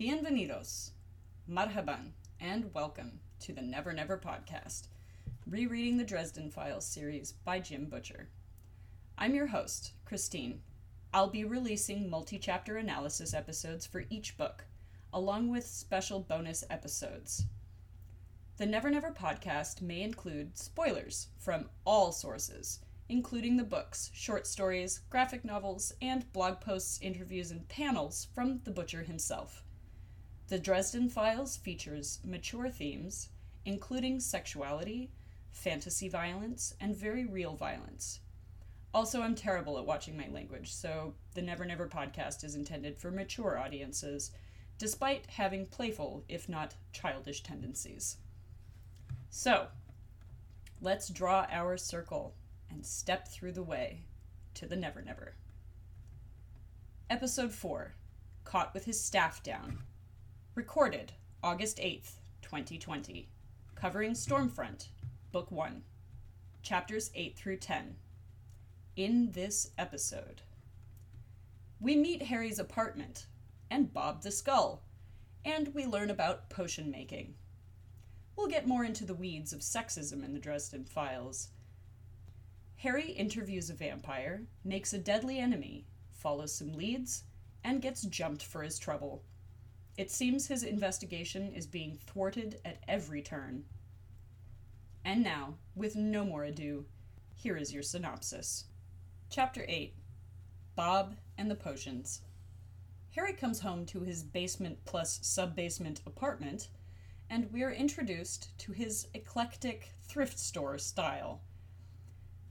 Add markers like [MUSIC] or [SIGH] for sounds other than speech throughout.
Bienvenidos, marhaban, and welcome to the Never Never podcast, rereading the Dresden Files series by Jim Butcher. I'm your host, Christine. I'll be releasing multi chapter analysis episodes for each book, along with special bonus episodes. The Never Never podcast may include spoilers from all sources, including the books, short stories, graphic novels, and blog posts, interviews, and panels from the Butcher himself. The Dresden Files features mature themes, including sexuality, fantasy violence, and very real violence. Also, I'm terrible at watching my language, so the Never Never podcast is intended for mature audiences, despite having playful, if not childish, tendencies. So, let's draw our circle and step through the way to the Never Never. Episode 4 Caught with His Staff Down. Recorded August 8th, 2020. Covering Storm Front, Book 1. Chapters 8 through 10. In this episode, we meet Harry's apartment and Bob the Skull, and we learn about potion making. We'll get more into the weeds of sexism in the Dresden Files. Harry interviews a vampire, makes a deadly enemy, follows some leads, and gets jumped for his trouble. It seems his investigation is being thwarted at every turn. And now, with no more ado, here is your synopsis. Chapter 8 Bob and the Potions. Harry comes home to his basement plus sub basement apartment and we are introduced to his eclectic thrift store style.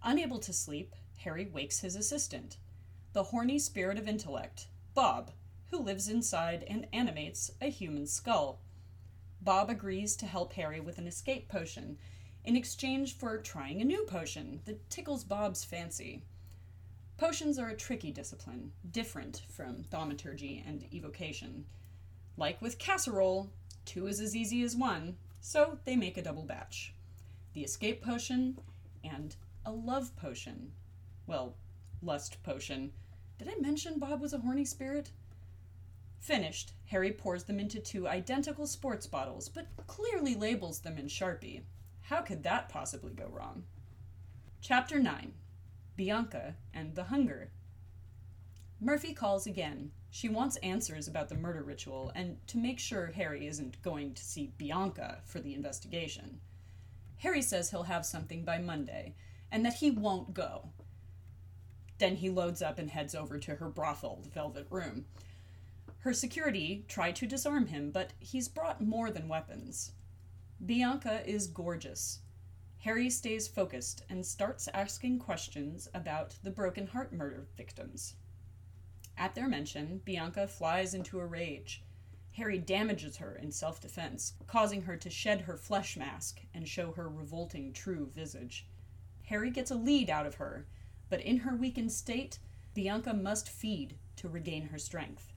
Unable to sleep, Harry wakes his assistant, the horny spirit of intellect, Bob, who lives inside and animates a human skull. Bob agrees to help Harry with an escape potion in exchange for trying a new potion that tickles Bob's fancy. Potions are a tricky discipline, different from thaumaturgy and evocation. Like with casserole, Two is as easy as one, so they make a double batch. The escape potion and a love potion. Well, lust potion. Did I mention Bob was a horny spirit? Finished, Harry pours them into two identical sports bottles, but clearly labels them in Sharpie. How could that possibly go wrong? Chapter 9 Bianca and the Hunger. Murphy calls again, she wants answers about the murder ritual and to make sure Harry isn't going to see Bianca for the investigation. Harry says he'll have something by Monday and that he won't go. Then he loads up and heads over to her brothel, the Velvet Room. Her security try to disarm him, but he's brought more than weapons. Bianca is gorgeous. Harry stays focused and starts asking questions about the broken heart murder victims. At their mention, Bianca flies into a rage. Harry damages her in self defense, causing her to shed her flesh mask and show her revolting true visage. Harry gets a lead out of her, but in her weakened state, Bianca must feed to regain her strength.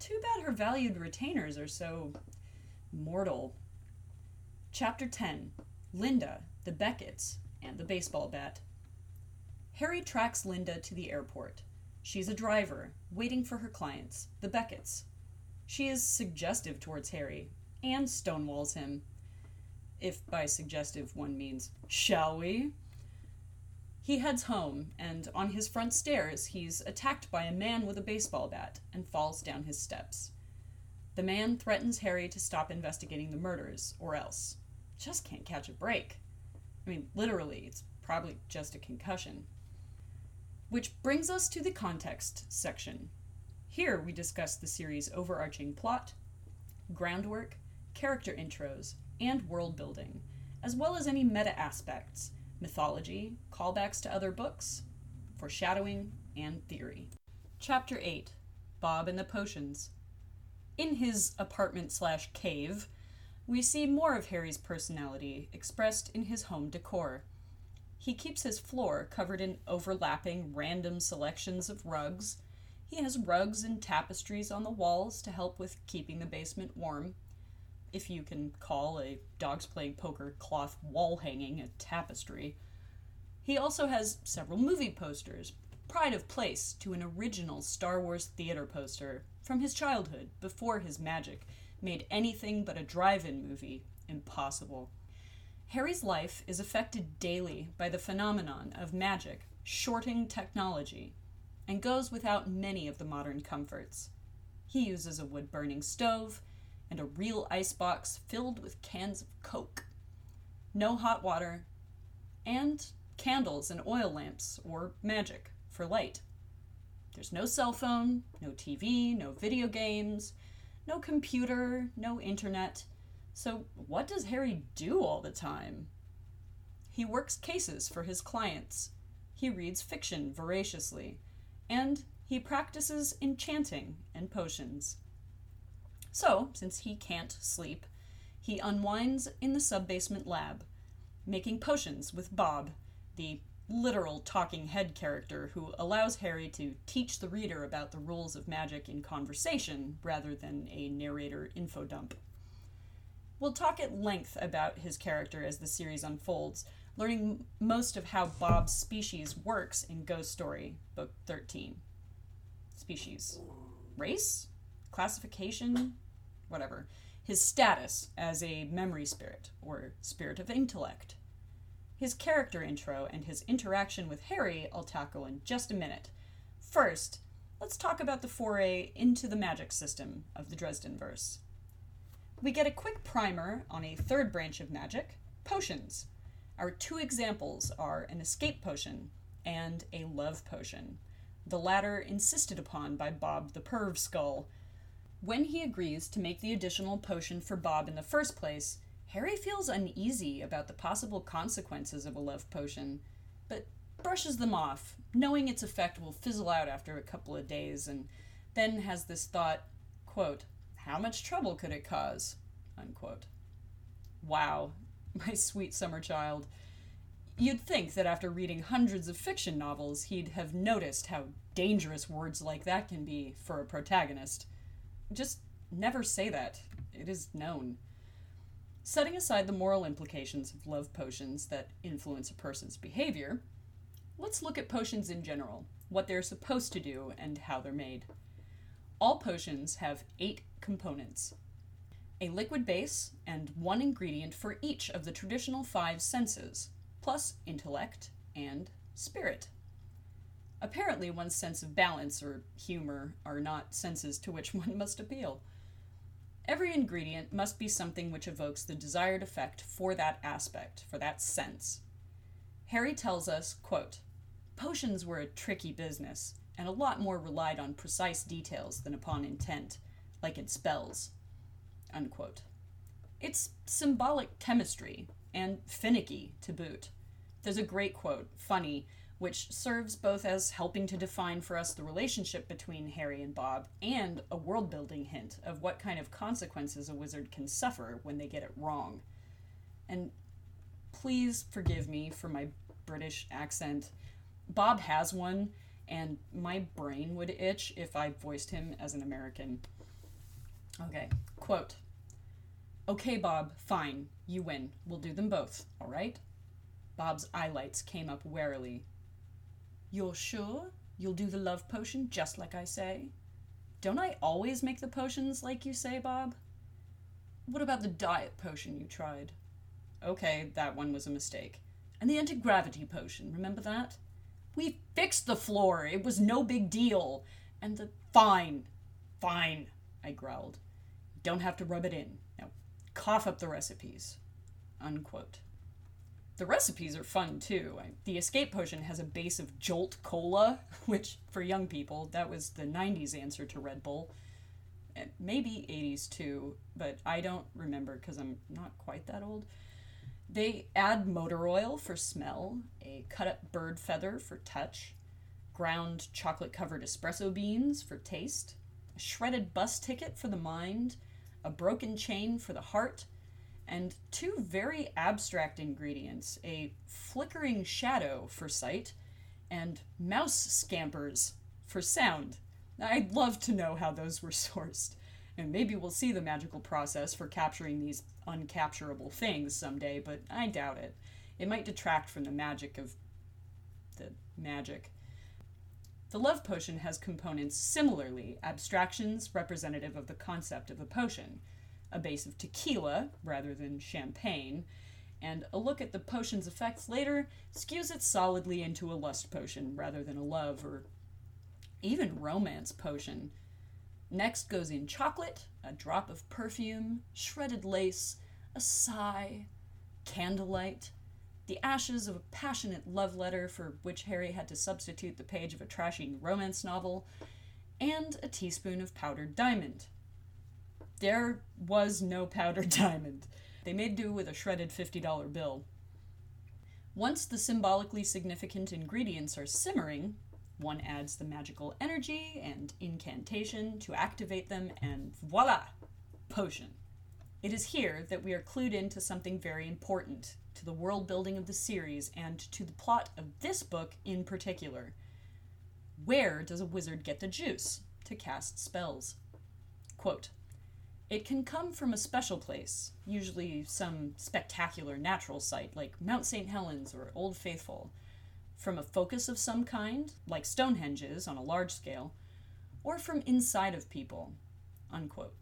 Too bad her valued retainers are so mortal. Chapter 10 Linda, the Beckitts, and the baseball bat. Harry tracks Linda to the airport. She's a driver, waiting for her clients, the Beckitts. She is suggestive towards Harry, and stonewalls him. If by suggestive one means, shall we? He heads home, and on his front stairs, he's attacked by a man with a baseball bat and falls down his steps. The man threatens Harry to stop investigating the murders, or else. Just can't catch a break. I mean, literally, it's probably just a concussion. Which brings us to the context section. Here we discuss the series' overarching plot, groundwork, character intros, and world building, as well as any meta aspects, mythology, callbacks to other books, foreshadowing, and theory. Chapter 8 Bob and the Potions. In his apartment slash cave, we see more of Harry's personality expressed in his home decor. He keeps his floor covered in overlapping random selections of rugs. He has rugs and tapestries on the walls to help with keeping the basement warm. If you can call a dogs playing poker cloth wall hanging a tapestry. He also has several movie posters, pride of place to an original Star Wars theater poster from his childhood before his magic made anything but a drive in movie impossible. Harry's life is affected daily by the phenomenon of magic shorting technology and goes without many of the modern comforts. He uses a wood burning stove and a real icebox filled with cans of Coke. No hot water, and candles and oil lamps or magic for light. There's no cell phone, no TV, no video games, no computer, no internet. So, what does Harry do all the time? He works cases for his clients. He reads fiction voraciously. And he practices enchanting and potions. So, since he can't sleep, he unwinds in the subbasement lab, making potions with Bob, the literal talking head character who allows Harry to teach the reader about the rules of magic in conversation rather than a narrator info dump. We'll talk at length about his character as the series unfolds, learning most of how Bob's species works in Ghost Story, Book 13. Species. Race? Classification? Whatever. His status as a memory spirit, or spirit of intellect his character intro, and his interaction with Harry I'll tackle in just a minute. First, let's talk about the foray into the magic system of the Dresden verse. We get a quick primer on a third branch of magic potions. Our two examples are an escape potion and a love potion, the latter insisted upon by Bob the Perv Skull. When he agrees to make the additional potion for Bob in the first place, Harry feels uneasy about the possible consequences of a love potion, but brushes them off, knowing its effect will fizzle out after a couple of days, and then has this thought, quote, how much trouble could it cause? Unquote. Wow, [LAUGHS] my sweet summer child. You'd think that after reading hundreds of fiction novels, he'd have noticed how dangerous words like that can be for a protagonist. Just never say that. It is known. Setting aside the moral implications of love potions that influence a person's behavior, let's look at potions in general, what they're supposed to do, and how they're made. All potions have eight components a liquid base and one ingredient for each of the traditional five senses, plus intellect and spirit. Apparently, one's sense of balance or humor are not senses to which [LAUGHS] one must appeal. Every ingredient must be something which evokes the desired effect for that aspect, for that sense. Harry tells us, quote, Potions were a tricky business, and a lot more relied on precise details than upon intent, like in spells. Unquote. It's symbolic chemistry, and finicky to boot. There's a great quote, funny, which serves both as helping to define for us the relationship between Harry and Bob and a world building hint of what kind of consequences a wizard can suffer when they get it wrong. And please forgive me for my British accent. Bob has one, and my brain would itch if I voiced him as an American. Okay, quote Okay, Bob, fine, you win. We'll do them both, all right? Bob's eyelights came up warily you're sure you'll do the love potion just like I say? Don't I always make the potions like you say, Bob? What about the diet potion you tried? Okay, that one was a mistake. And the anti gravity potion, remember that? We fixed the floor. It was no big deal. And the. Fine. Fine, I growled. Don't have to rub it in. Now, cough up the recipes. Unquote. The recipes are fun too. The escape potion has a base of Jolt Cola, [LAUGHS] which for young people, that was the 90s answer to Red Bull. And maybe 80s too, but I don't remember because I'm not quite that old. They add motor oil for smell, a cut up bird feather for touch, ground chocolate covered espresso beans for taste, a shredded bus ticket for the mind, a broken chain for the heart, and two very abstract ingredients a flickering shadow for sight and mouse scampers for sound. I'd love to know how those were [LAUGHS] sourced. And maybe we'll see the magical process for capturing these uncapturable things someday, but I doubt it. It might detract from the magic of the magic. The love potion has components similarly abstractions representative of the concept of a potion, a base of tequila rather than champagne, and a look at the potion's effects later skews it solidly into a lust potion rather than a love or even romance potion. Next goes in chocolate, a drop of perfume, shredded lace, a sigh, candlelight, the ashes of a passionate love letter for which Harry had to substitute the page of a trashy romance novel, and a teaspoon of powdered diamond. There was no powdered [LAUGHS] diamond. They made do with a shredded $50 bill. Once the symbolically significant ingredients are simmering, one adds the magical energy and incantation to activate them, and voila! Potion. It is here that we are clued into something very important to the world building of the series and to the plot of this book in particular. Where does a wizard get the juice to cast spells? Quote, it can come from a special place, usually some spectacular natural site like Mount St. Helens or Old Faithful, from a focus of some kind, like Stonehenge is on a large scale, or from inside of people. Unquote.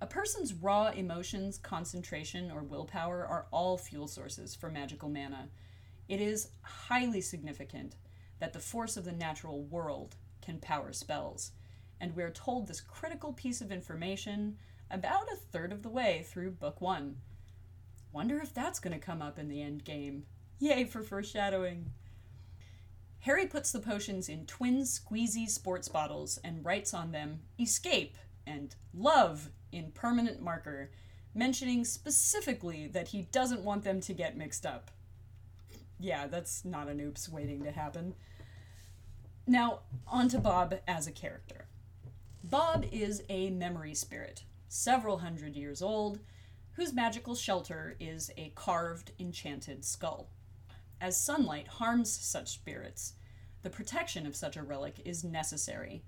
A person's raw emotions, concentration, or willpower are all fuel sources for magical mana. It is highly significant that the force of the natural world can power spells, and we're told this critical piece of information about a third of the way through Book One. Wonder if that's going to come up in the end game. Yay for foreshadowing! Harry puts the potions in twin squeezy sports bottles and writes on them escape and love in permanent marker, mentioning specifically that he doesn't want them to get mixed up. Yeah, that's not an oops waiting to happen. Now, on to Bob as a character. Bob is a memory spirit, several hundred years old, whose magical shelter is a carved, enchanted skull. As sunlight harms such spirits, the protection of such a relic is necessary.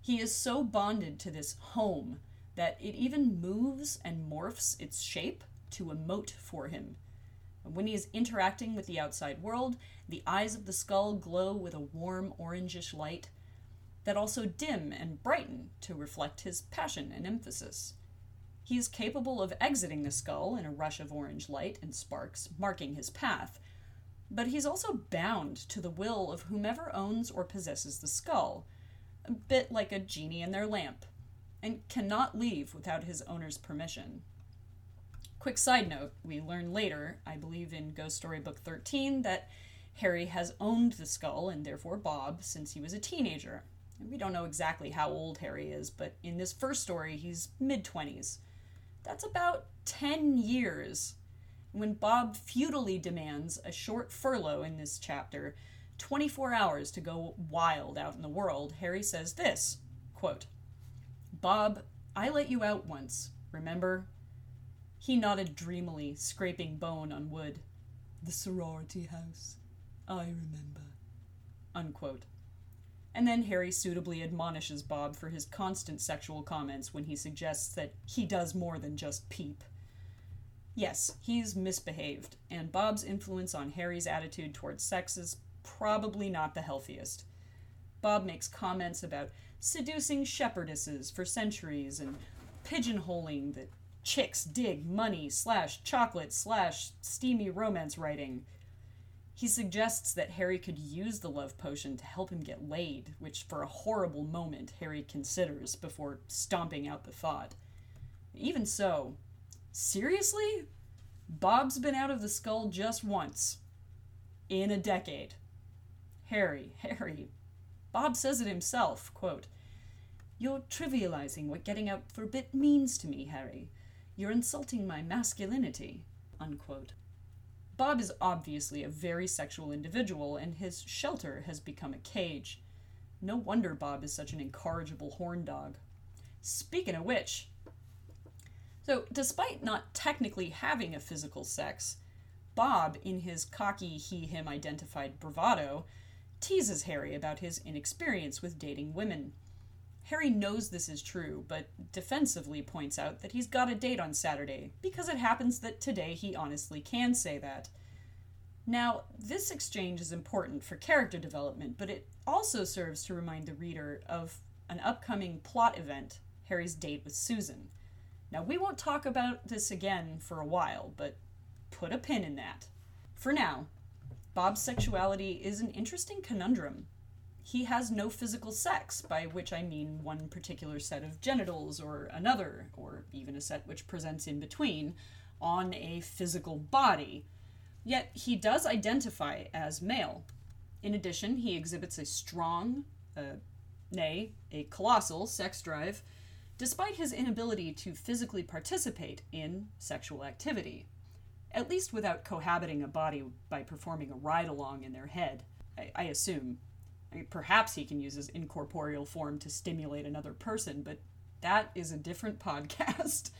He is so bonded to this home that it even moves and morphs its shape to emote for him. When he is interacting with the outside world, the eyes of the skull glow with a warm orangish light that also dim and brighten to reflect his passion and emphasis. He is capable of exiting the skull in a rush of orange light and sparks, marking his path, but he's also bound to the will of whomever owns or possesses the skull, a bit like a genie in their lamp, and cannot leave without his owner's permission. Quick side note we learn later, I believe in Ghost Story Book 13, that Harry has owned the skull, and therefore Bob, since he was a teenager. We don't know exactly how old Harry is, but in this first story, he's mid 20s. That's about 10 years. When Bob futilely demands a short furlough in this chapter, 24 hours to go wild out in the world, Harry says this quote, Bob, I let you out once, remember? He nodded dreamily, scraping bone on wood. The sorority house. I remember. Unquote. And then Harry suitably admonishes Bob for his constant sexual comments when he suggests that he does more than just peep. Yes, he's misbehaved, and Bob's influence on Harry's attitude towards sex is probably not the healthiest. Bob makes comments about seducing shepherdesses for centuries and pigeonholing that chicks dig money slash chocolate slash steamy romance writing. He suggests that Harry could use the love potion to help him get laid, which for a horrible moment Harry considers before stomping out the thought. Even so, seriously? Bob's been out of the skull just once. In a decade. Harry, [LAUGHS] Harry, Bob says it himself, quote, You're trivializing what getting out for a bit means to me, Harry. You're insulting my masculinity, unquote. Bob is obviously a very sexual individual, and his shelter has become a cage. No wonder Bob is such an incorrigible horn dog. Speaking of which, so despite not technically having a physical sex, Bob, in his cocky he him identified bravado, teases Harry about his inexperience with dating women. Harry knows this is true, but defensively points out that he's got a date on Saturday, because it happens that today he honestly can say that. Now, this exchange is important for character development, but it also serves to remind the reader of an upcoming plot event Harry's date with Susan. Now, we won't talk about this again for a while, but put a pin in that. For now, Bob's sexuality is an interesting conundrum. He has no physical sex, by which I mean one particular set of genitals or another, or even a set which presents in between, on a physical body. Yet he does identify as male. In addition, he exhibits a strong, uh, nay, a colossal sex drive, despite his inability to physically participate in sexual activity, at least without cohabiting a body by performing a ride along in their head, I, I assume. I mean, perhaps he can use his incorporeal form to stimulate another person, but that is a different [LAUGHS] podcast.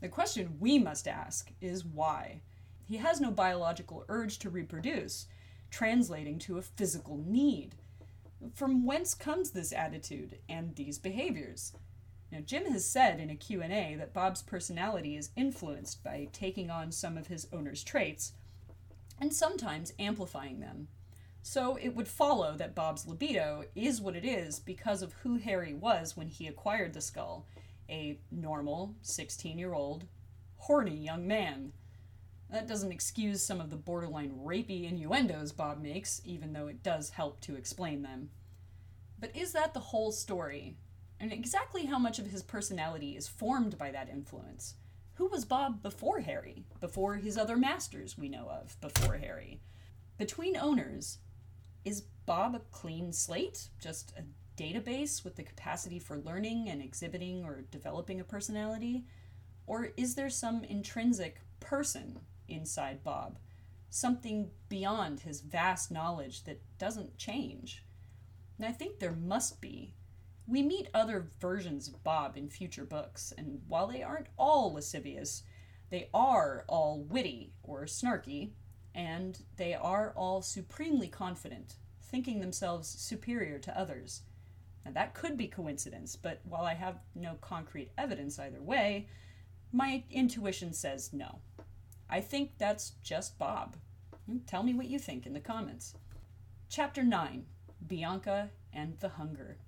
the question we must ask is why? He has no biological urge to reproduce, translating to a physical need. From whence comes this attitude and these behaviors? Now, Jim has said in a Q&A that Bob's personality is influenced by taking on some of his owner's traits and sometimes amplifying them. So it would follow that Bob's libido is what it is because of who Harry was when he acquired the skull a normal, 16 year old, horny young man. That doesn't excuse some of the borderline rapey innuendos Bob makes, even though it does help to explain them. But is that the whole story? And exactly how much of his personality is formed by that influence? Who was Bob before Harry? Before his other masters we know of before Harry? Between owners, is Bob a clean slate? Just a database with the capacity for learning and exhibiting or developing a personality? Or is there some intrinsic person inside Bob? Something beyond his vast knowledge that doesn't change? And I think there must be. We meet other versions of Bob in future books, and while they aren't all lascivious, they are all witty or snarky, and they are all supremely confident, thinking themselves superior to others. Now, that could be coincidence, but while I have no concrete evidence either way, my intuition says no. I think that's just Bob. Hmm, tell me what you think in the comments. Chapter 9 Bianca and the Hunger.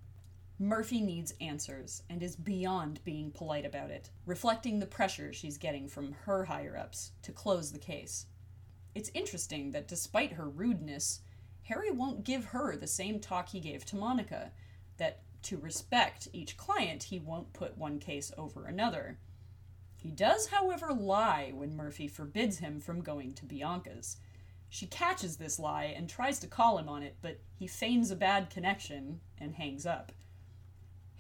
Murphy needs answers and is beyond being polite about it, reflecting the pressure she's getting from her higher ups to close the case. It's interesting that despite her rudeness, Harry won't give her the same talk he gave to Monica that to respect each client, he won't put one case over another. He does, however, lie when Murphy forbids him from going to Bianca's. She catches this lie and tries to call him on it, but he feigns a bad connection and hangs up.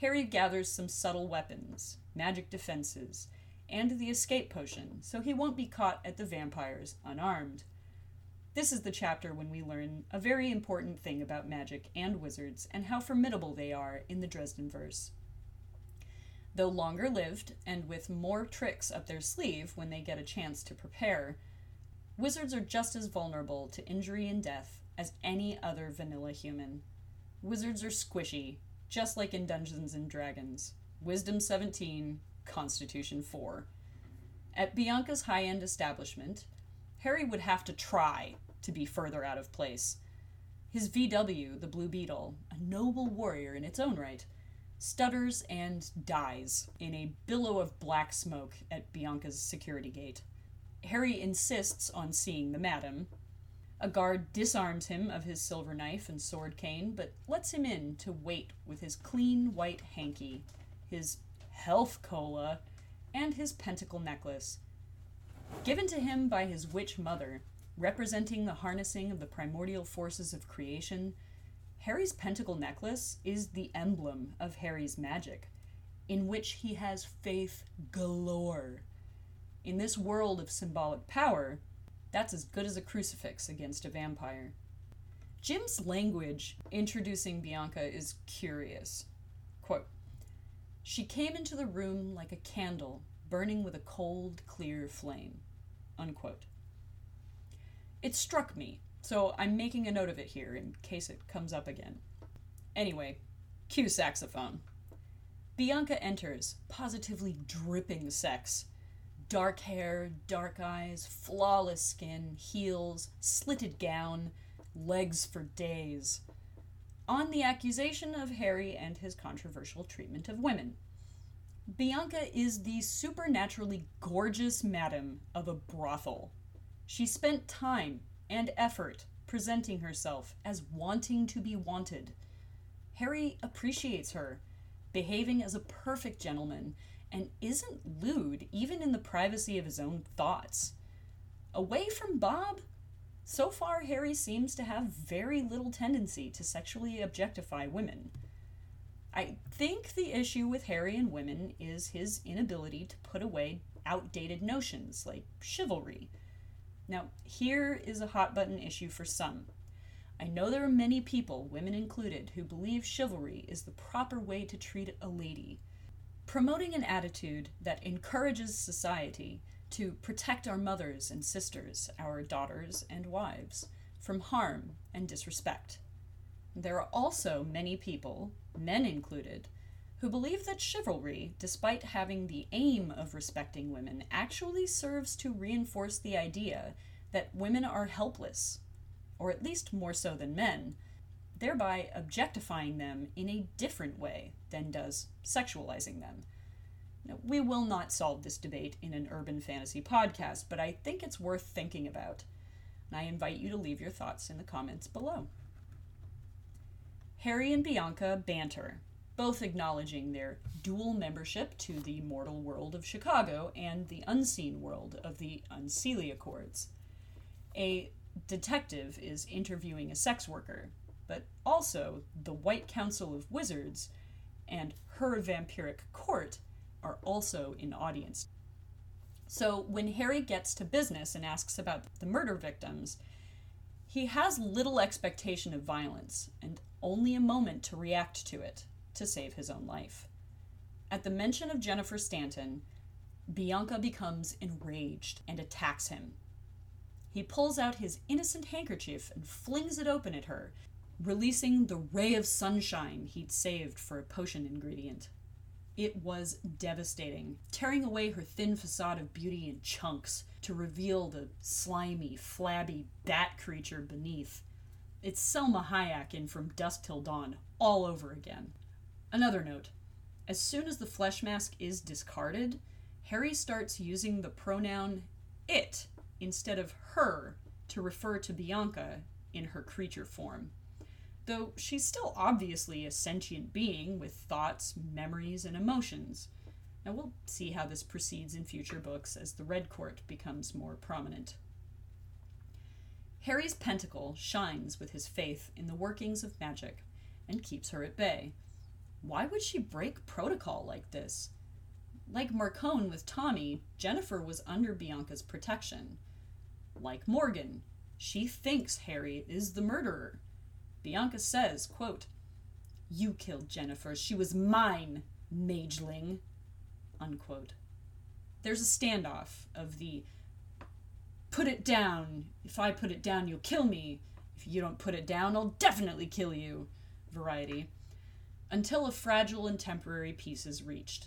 Harry gathers some subtle weapons, magic defenses, and the escape potion, so he won't be caught at the vampires unarmed. This is the chapter when we learn a very important thing about magic and wizards and how formidable they are in the Dresden verse. Though longer lived and with more tricks up their sleeve when they get a chance to prepare, wizards are just as vulnerable to injury and death as any other vanilla human. Wizards are squishy, just like in Dungeons and Dragons. Wisdom 17, Constitution 4. At Bianca's high end establishment, Harry would have to try to be further out of place. His VW, the Blue Beetle, a noble warrior in its own right, stutters and dies in a billow of black smoke at Bianca's security gate. Harry insists on seeing the madam. A guard disarms him of his silver knife and sword cane, but lets him in to wait with his clean white hanky, his health cola, and his pentacle necklace given to him by his witch mother, representing the harnessing of the primordial forces of creation, Harry's pentacle necklace is the emblem of Harry's magic, in which he has faith galore. In this world of symbolic power, that's as good as a crucifix against a vampire. Jim's language introducing Bianca is curious. Quote, she came into the room like a candle burning with a cold, clear flame. Unquote. It struck me, so I'm making a note of it here in case it comes up again. Anyway, cue saxophone. Bianca enters, positively dripping sex. Dark hair, dark eyes, flawless skin, heels, slitted gown, legs for days. on the accusation of Harry and his controversial treatment of women. Bianca is the supernaturally gorgeous madam of a brothel. She spent time and effort presenting herself as wanting to be wanted. Harry appreciates her, behaving as a perfect gentleman, and isn't lewd even in the privacy of his own thoughts. Away from Bob, so far Harry seems to have very little tendency to sexually objectify women. I think the issue with Harry and women is his inability to put away outdated notions like chivalry. Now, here is a hot button issue for some. I know there are many people, women included, who believe chivalry is the proper way to treat a lady. Promoting an attitude that encourages society to protect our mothers and sisters, our daughters and wives, from harm and disrespect. There are also many people, men included, who believe that chivalry, despite having the aim of respecting women, actually serves to reinforce the idea that women are helpless, or at least more so than men, thereby objectifying them in a different way than does sexualizing them. Now, we will not solve this debate in an urban fantasy podcast, but I think it's worth thinking about. And I invite you to leave your thoughts in the comments below. Harry and Bianca banter, both acknowledging their dual membership to the mortal world of Chicago and the unseen world of the Unseelie Accords. A detective is interviewing a sex worker, but also the White Council of Wizards and her vampiric court are also in audience. So when Harry gets to business and asks about the murder victims, he has little expectation of violence and only a moment to react to it to save his own life. At the mention of Jennifer Stanton, Bianca becomes enraged and attacks him. He pulls out his innocent handkerchief and flings it open at her, releasing the ray of sunshine he'd saved for a potion ingredient. It was devastating, tearing away her thin facade of beauty in chunks to reveal the slimy, flabby bat creature beneath. It's Salma Hayek in From Dusk Till Dawn all over again. Another note as soon as the flesh mask is discarded, Harry starts using the pronoun it instead of her to refer to Bianca in her creature form. Though she's still obviously a sentient being with thoughts, memories, and emotions. Now we'll see how this proceeds in future books as the Red Court becomes more prominent. Harry's pentacle shines with his faith in the workings of magic and keeps her at bay. Why would she break protocol like this? Like Marcone with Tommy, Jennifer was under Bianca's protection. Like Morgan, she thinks Harry is the murderer. Bianca says, quote, You killed Jennifer. She was mine, mageling. Unquote. There's a standoff of the put it down. If I put it down, you'll kill me. If you don't put it down, I'll definitely kill you. Variety. Until a fragile and temporary peace is reached.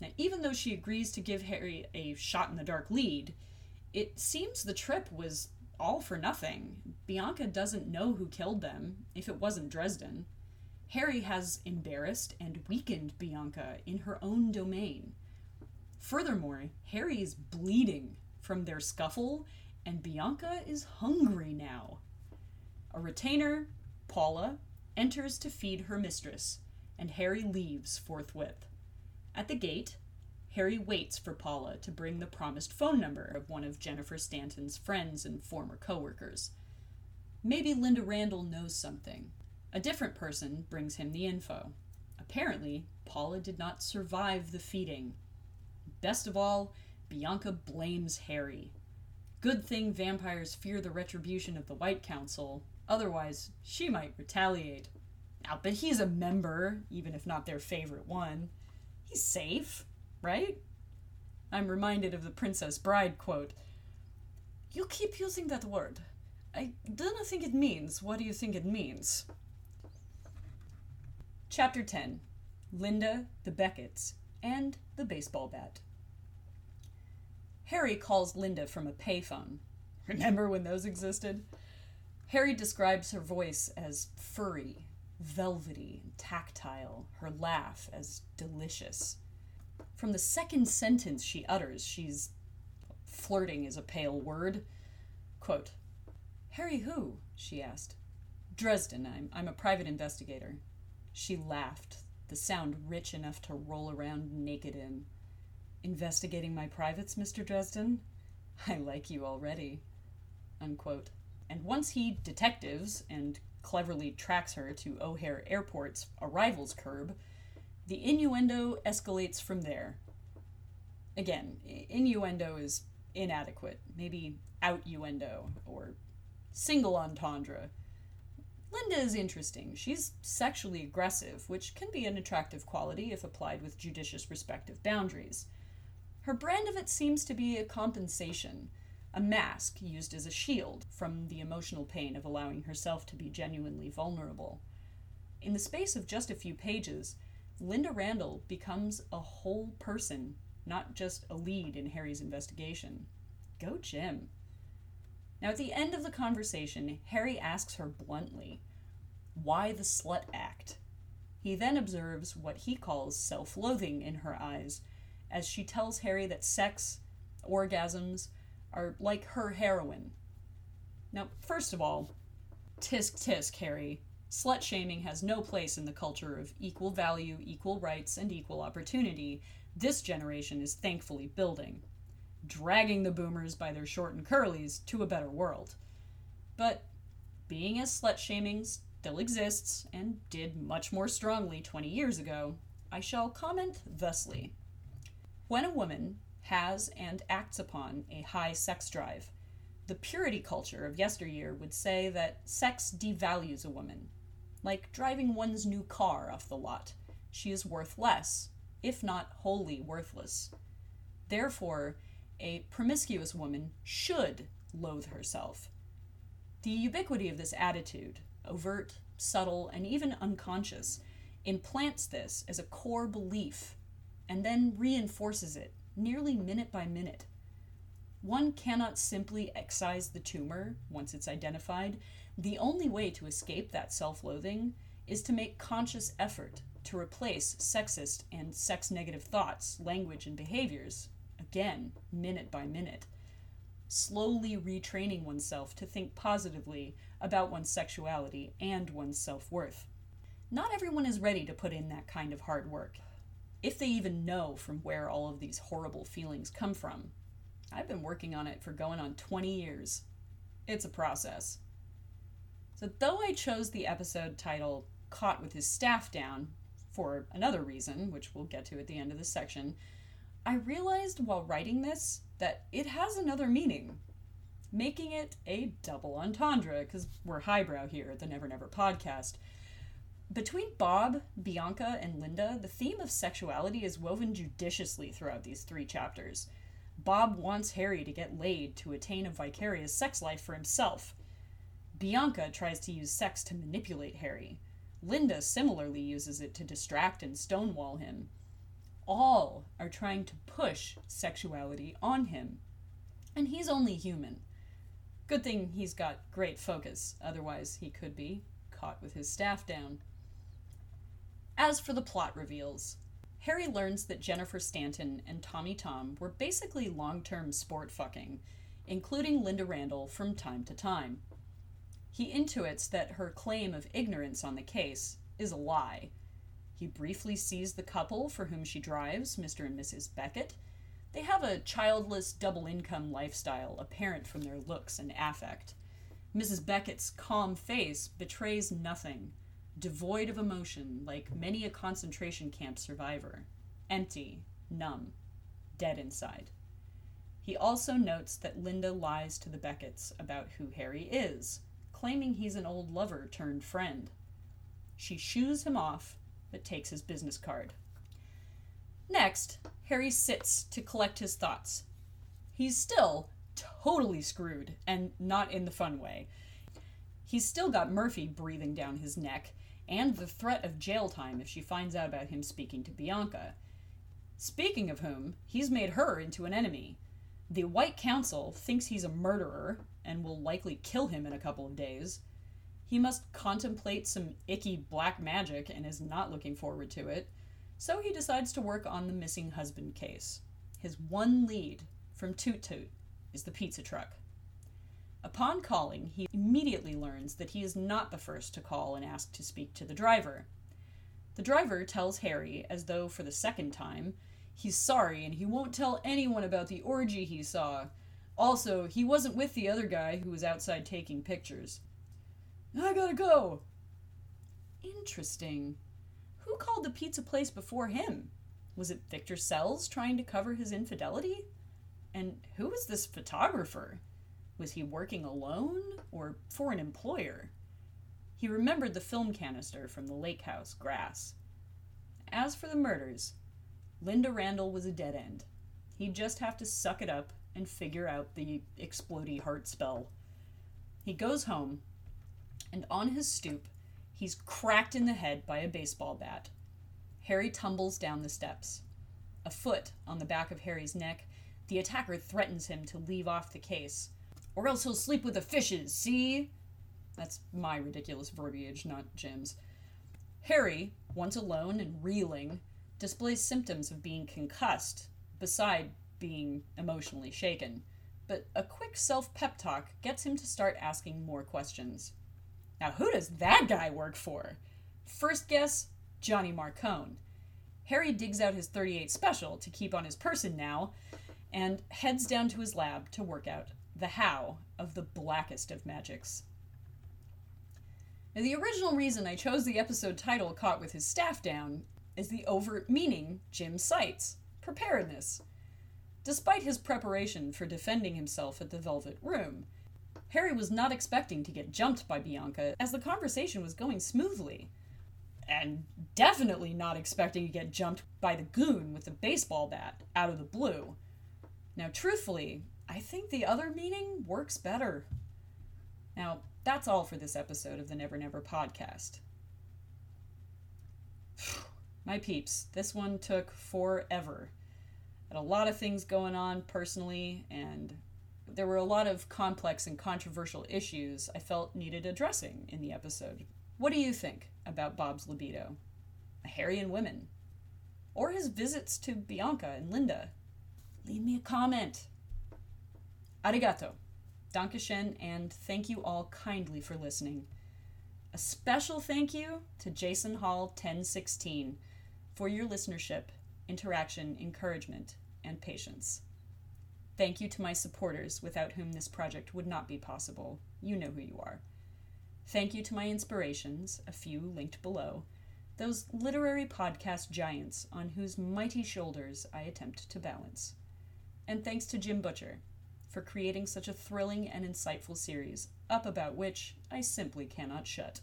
Now, even though she agrees to give Harry a shot in the dark lead, it seems the trip was all for nothing. Bianca doesn't know who killed them, if it wasn't Dresden. Harry has embarrassed and weakened Bianca in her own domain. Furthermore, Harry is bleeding from their scuffle, and Bianca is hungry now. A retainer, Paula, enters to feed her mistress, and Harry leaves forthwith. At the gate, Harry waits for Paula to bring the promised phone number of one of Jennifer Stanton's friends and former coworkers. Maybe Linda Randall knows something. A different person brings him the info. Apparently, Paula did not survive the feeding. Best of all, Bianca blames Harry. Good thing vampires fear the retribution of the White Council, otherwise, she might retaliate. Now, but he's a member, even if not their favorite one. He's safe, right? I'm reminded of the Princess Bride quote You keep using that word. I do not think it means what do you think it means? Chapter 10 Linda, the Beckitts, and the baseball bat. Harry calls Linda from a payphone. Remember when those existed? Harry describes her voice as furry, velvety and tactile, her laugh as delicious. From the second sentence she utters, she's flirting is a pale word. Quote, Harry who? she asked. Dresden, I'm, I'm a private investigator. She laughed, the sound rich enough to roll around naked in. Investigating my privates, Mr. Dresden? [LAUGHS] I like you already. Unquote. And once he detectives and cleverly tracks her to O'Hare Airport's arrivals curb, the innuendo escalates from there. Again, innuendo is inadequate, maybe outuendo or single entendre. Linda is interesting. She's sexually aggressive, which can be an attractive quality if applied with judicious respective boundaries. Her brand of it seems to be a compensation, a mask used as a shield from the emotional pain of allowing herself to be genuinely vulnerable. In the space of just a few pages, Linda Randall becomes a whole person, not just a lead in Harry's investigation. Go, Jim. Now, at the end of the conversation, Harry asks her bluntly, Why the slut act? He then observes what he calls self loathing in her eyes as she tells Harry that sex, orgasms, are like her heroin. Now, first of all, tisk tisk, Harry. Slut shaming has no place in the culture of equal value, equal rights, and equal opportunity this generation is thankfully building, dragging the boomers by their short and curlies to a better world. But being as slut shaming still exists, and did much more strongly 20 years ago, I shall comment thusly. When a woman has and acts upon a high sex drive. The purity culture of yesteryear would say that sex devalues a woman. Like driving one's new car off the lot, she is worth less, if not wholly worthless. Therefore, a promiscuous woman should loathe herself. The ubiquity of this attitude, overt, subtle, and even unconscious, implants this as a core belief and then reinforces it nearly minute by minute. One cannot simply excise the tumor once it's identified. The only way to escape that self loathing is to make conscious effort to replace sexist and sex negative thoughts, language, and behaviors, again, minute by minute. Slowly retraining oneself to think positively about one's sexuality and one's self worth. Not everyone is ready to put in that kind of hard work if they even know from where all of these horrible feelings come from. I've been working on it for going on 20 years. It's a process. So, though I chose the episode title Caught with His Staff Down for another reason, which we'll get to at the end of this section, I realized while writing this that it has another meaning, making it a double entendre, because we're highbrow here at the Never Never podcast. Between Bob, Bianca, and Linda, the theme of sexuality is woven judiciously throughout these three chapters. Bob wants Harry to get laid to attain a vicarious sex life for himself. Bianca tries to use sex to manipulate Harry. Linda similarly uses it to distract and stonewall him. All are trying to push sexuality on him. And he's only human. Good thing he's got great focus, otherwise, he could be caught with his staff down. As for the plot reveals, Harry learns that Jennifer Stanton and Tommy Tomm were basically long term sport fucking, including Linda Randall from time to time. He intuits that her claim of ignorance on the case is a lie. He briefly sees the couple for whom she drives, Mr. and Mrs. Beckitt. They have a childless double income lifestyle apparent from their looks and affect. Mrs. Beckitt's calm face betrays nothing devoid of emotion, like many a concentration camp survivor, empty, numb, dead inside. He also notes that Linda lies to the Beckitts about who Harry is, claiming he's an old lover turned friend. She shoos him off, but takes his business card. Next, Harry sits to collect his thoughts. He's still totally screwed, and not in the fun way. He's still got Murphy breathing down his neck, and the threat of jail time if she finds out about him speaking to Bianca. Speaking of whom, he's made her into an enemy. The White Council thinks he's a murderer and will likely kill him in a couple of days. He must contemplate some icky black magic and is not looking forward to it. So he decides to work on the missing husband case. His one lead from Toot Toot is the pizza truck. Upon calling, he immediately learns that he is not the first to call and ask to speak to the driver. The driver tells Harry, as though for the second time, he's sorry and he won't tell anyone about the orgy he saw. Also, he wasn't with the other guy who was outside taking pictures. I gotta go! Interesting. Who called the pizza place before him? Was it Victor Sells trying to cover his infidelity? And who was this photographer? Was he working alone or for an employer? He remembered the film canister from the lake house grass. As for the murders, Linda Randall was a dead end. He'd just have to suck it up and figure out the explody heart spell. He goes home, and on his stoop, he's cracked in the head by a baseball bat. Harry tumbles down the steps. A foot on the back of Harry's neck, the attacker threatens him to leave off the case. Or else he'll sleep with the fishes, see? That's my ridiculous verbiage, not Jim's. Harry, once alone and reeling, displays symptoms of being concussed, beside being emotionally shaken. But a quick self pep talk gets him to start asking more questions. Now, who does that guy work for? First guess Johnny Marcone. Harry digs out his 38 special to keep on his person now and heads down to his lab to work out the how of the blackest of magics. Now, the original reason I chose the episode title Caught with His Staff Down is the overt meaning Jim cites preparedness. Despite his preparation for defending himself at the Velvet Room, Harry was not expecting to get jumped by Bianca as the conversation was going smoothly. And definitely not expecting to get jumped by the goon with the baseball bat out of the blue. Now, truthfully, I think the other meaning works better. Now, that's all for this episode of the Never Never podcast. [SIGHS] My peeps, this one took forever. Had a lot of things going on personally, and there were a lot of complex and controversial issues I felt needed addressing in the episode. What do you think about Bob's libido? A Harry and women? Or his visits to Bianca and Linda? Leave me a comment. Arigato. Dankeschön, and thank you all kindly for listening. A special thank you to Jason Hall 1016 for your listenership, interaction, encouragement, and patience. Thank you to my supporters, without whom this project would not be possible. You know who you are. Thank you to my inspirations, a few linked below, those literary podcast giants on whose mighty shoulders I attempt to balance. And thanks to Jim Butcher for creating such a thrilling and insightful series, up about which I simply cannot shut.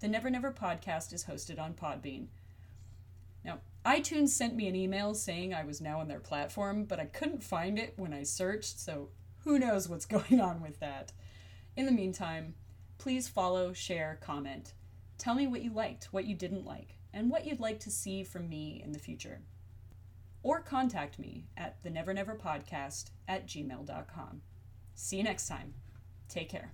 The Never Never podcast is hosted on Podbean. Now, iTunes sent me an email saying I was now on their platform, but I couldn't find it when I searched, so who knows what's [LAUGHS] going on with that. In the meantime, please follow, share, comment. Tell me what you liked, what you didn't like, and what you'd like to see from me in the future or contact me at the never never podcast at gmail.com. See you next time. Take care.